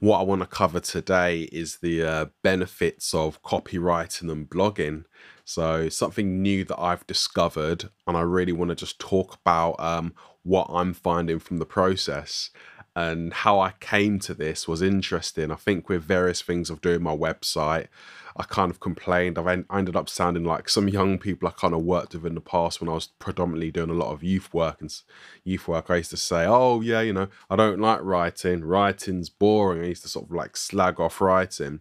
what I want to cover today is the uh, benefits of copywriting and blogging. So, something new that I've discovered, and I really want to just talk about um, what I'm finding from the process and how I came to this was interesting. I think with various things of doing my website, I kind of complained. I've en- I ended up sounding like some young people I kind of worked with in the past when I was predominantly doing a lot of youth work and youth work. I used to say, "Oh yeah, you know, I don't like writing. Writing's boring." I used to sort of like slag off writing.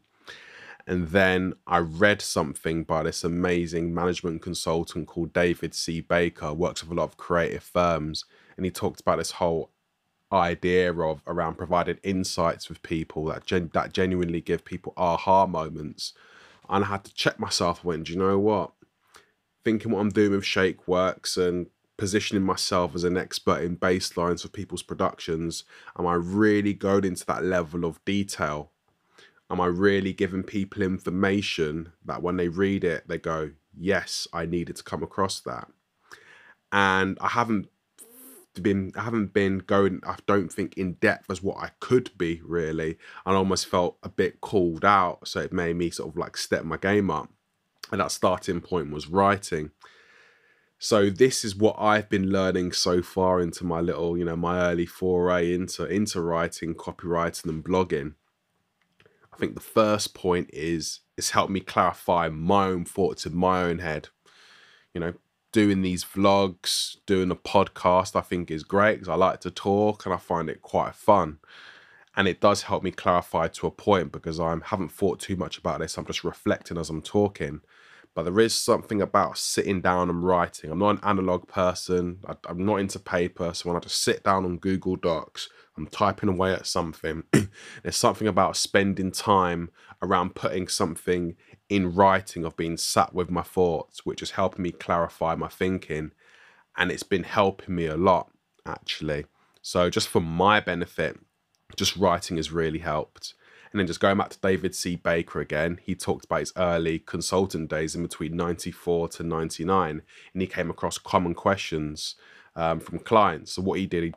And then I read something by this amazing management consultant called David C. Baker, works with a lot of creative firms, and he talked about this whole idea of around providing insights with people that gen- that genuinely give people aha moments. And I had to check myself. Went, do you know what? Thinking what I'm doing with Shake Works and positioning myself as an expert in bass lines for people's productions, am I really going into that level of detail? Am I really giving people information that when they read it, they go, yes, I needed to come across that? And I haven't been I haven't been going I don't think in depth as what I could be really. I almost felt a bit called out. So it made me sort of like step my game up. And that starting point was writing. So this is what I've been learning so far into my little, you know, my early foray into into writing, copywriting and blogging. I think the first point is it's helped me clarify my own thoughts in my own head. You know, doing these vlogs, doing a podcast, I think is great because I like to talk and I find it quite fun. And it does help me clarify to a point because I haven't thought too much about this. I'm just reflecting as I'm talking. But there is something about sitting down and writing. I'm not an analog person. I, I'm not into paper. So when I just sit down on Google Docs, I'm typing away at something. There's something about spending time around putting something in writing of being sat with my thoughts, which is helping me clarify my thinking. And it's been helping me a lot, actually. So, just for my benefit, just writing has really helped. And then just going back to David C. Baker again, he talked about his early consultant days in between 94 to 99, and he came across common questions um, from clients. So, what he did, he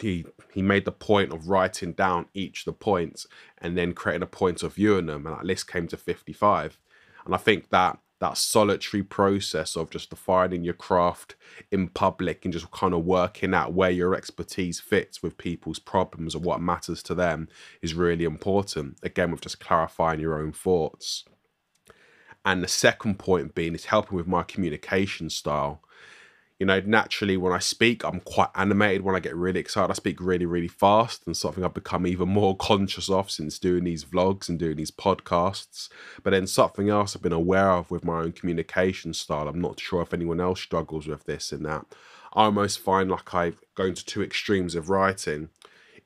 he he made the point of writing down each of the points and then creating a point of view in them and that list came to 55 and i think that that solitary process of just defining your craft in public and just kind of working out where your expertise fits with people's problems or what matters to them is really important again with just clarifying your own thoughts. And the second point being is helping with my communication style you know, naturally when I speak, I'm quite animated. When I get really excited, I speak really, really fast, and something I've become even more conscious of since doing these vlogs and doing these podcasts. But then something else I've been aware of with my own communication style. I'm not sure if anyone else struggles with this in that. I almost find like I go into two extremes of writing.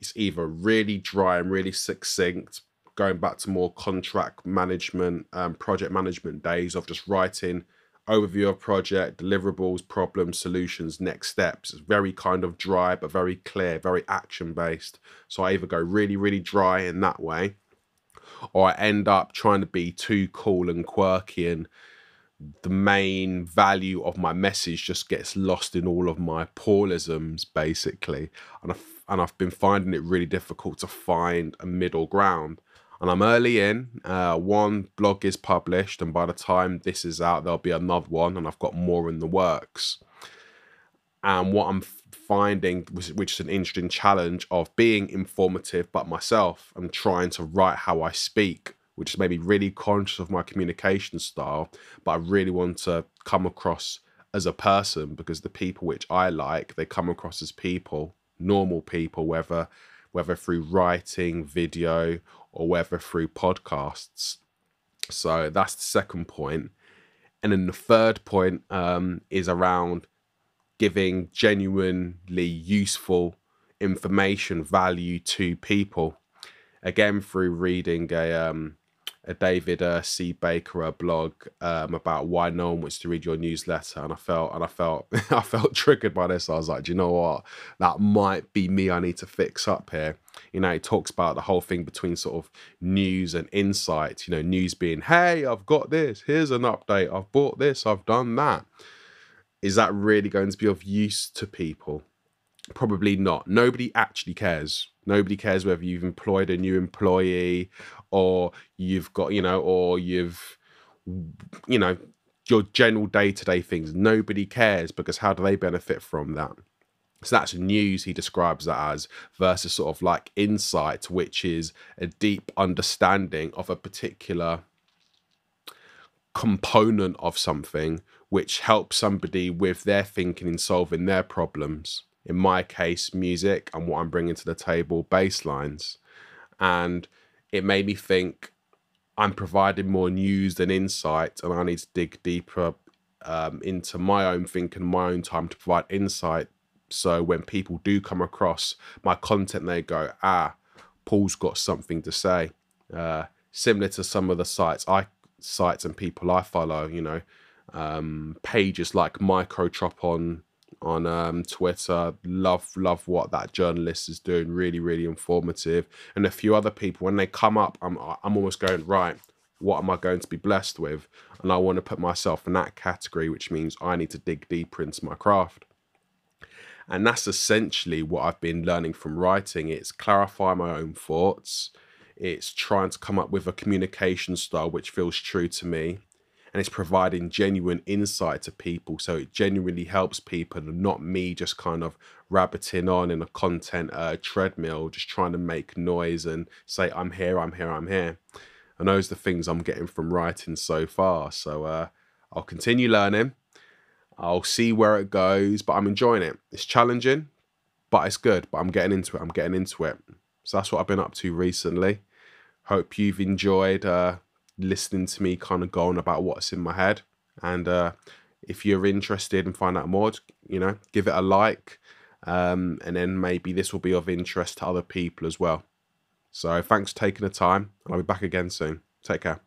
It's either really dry and really succinct, going back to more contract management, um, project management days of just writing overview of project, deliverables, problems, solutions, next steps. It's very kind of dry, but very clear, very action based. So I either go really, really dry in that way, or I end up trying to be too cool and quirky and the main value of my message just gets lost in all of my Paulisms, basically. And I've, and I've been finding it really difficult to find a middle ground and I'm early in. Uh, one blog is published, and by the time this is out, there'll be another one, and I've got more in the works. And what I'm finding, which is an interesting challenge of being informative, but myself, I'm trying to write how I speak, which is maybe really conscious of my communication style, but I really want to come across as a person because the people which I like, they come across as people, normal people, whether whether through writing, video, or whether through podcasts. So that's the second point. And then the third point um, is around giving genuinely useful information, value to people. Again, through reading a um, a David uh, C. Baker a blog um, about why no one wants to read your newsletter, and I felt and I felt I felt triggered by this. I was like, do you know what? That might be me. I need to fix up here. You know, it talks about the whole thing between sort of news and insight. You know, news being, hey, I've got this. Here's an update. I've bought this. I've done that. Is that really going to be of use to people? Probably not. Nobody actually cares Nobody cares whether you've employed a new employee or you've got, you know, or you've, you know, your general day to day things. Nobody cares because how do they benefit from that? So that's news, he describes that as, versus sort of like insight, which is a deep understanding of a particular component of something which helps somebody with their thinking in solving their problems. In my case, music and what I'm bringing to the table, bass lines. And it made me think I'm providing more news than insight, and I need to dig deeper um, into my own thinking, my own time to provide insight. So when people do come across my content, they go, ah, Paul's got something to say. Uh, similar to some of the sites I sites and people I follow, you know, um, pages like Microtrop on on um, Twitter. Love, love what that journalist is doing. Really, really informative. And a few other people, when they come up, I'm I'm almost going right. What am I going to be blessed with? And I want to put myself in that category, which means I need to dig deeper into my craft. And that's essentially what I've been learning from writing. It's clarify my own thoughts. It's trying to come up with a communication style which feels true to me and it's providing genuine insight to people. So it genuinely helps people and not me just kind of rabbiting on in a content uh, treadmill, just trying to make noise and say, I'm here, I'm here, I'm here. And those are the things I'm getting from writing so far. So uh, I'll continue learning. I'll see where it goes, but I'm enjoying it. It's challenging, but it's good. But I'm getting into it. I'm getting into it. So that's what I've been up to recently. Hope you've enjoyed uh, listening to me kind of going about what's in my head. And uh, if you're interested and find out more, you know, give it a like. Um, and then maybe this will be of interest to other people as well. So thanks for taking the time. And I'll be back again soon. Take care.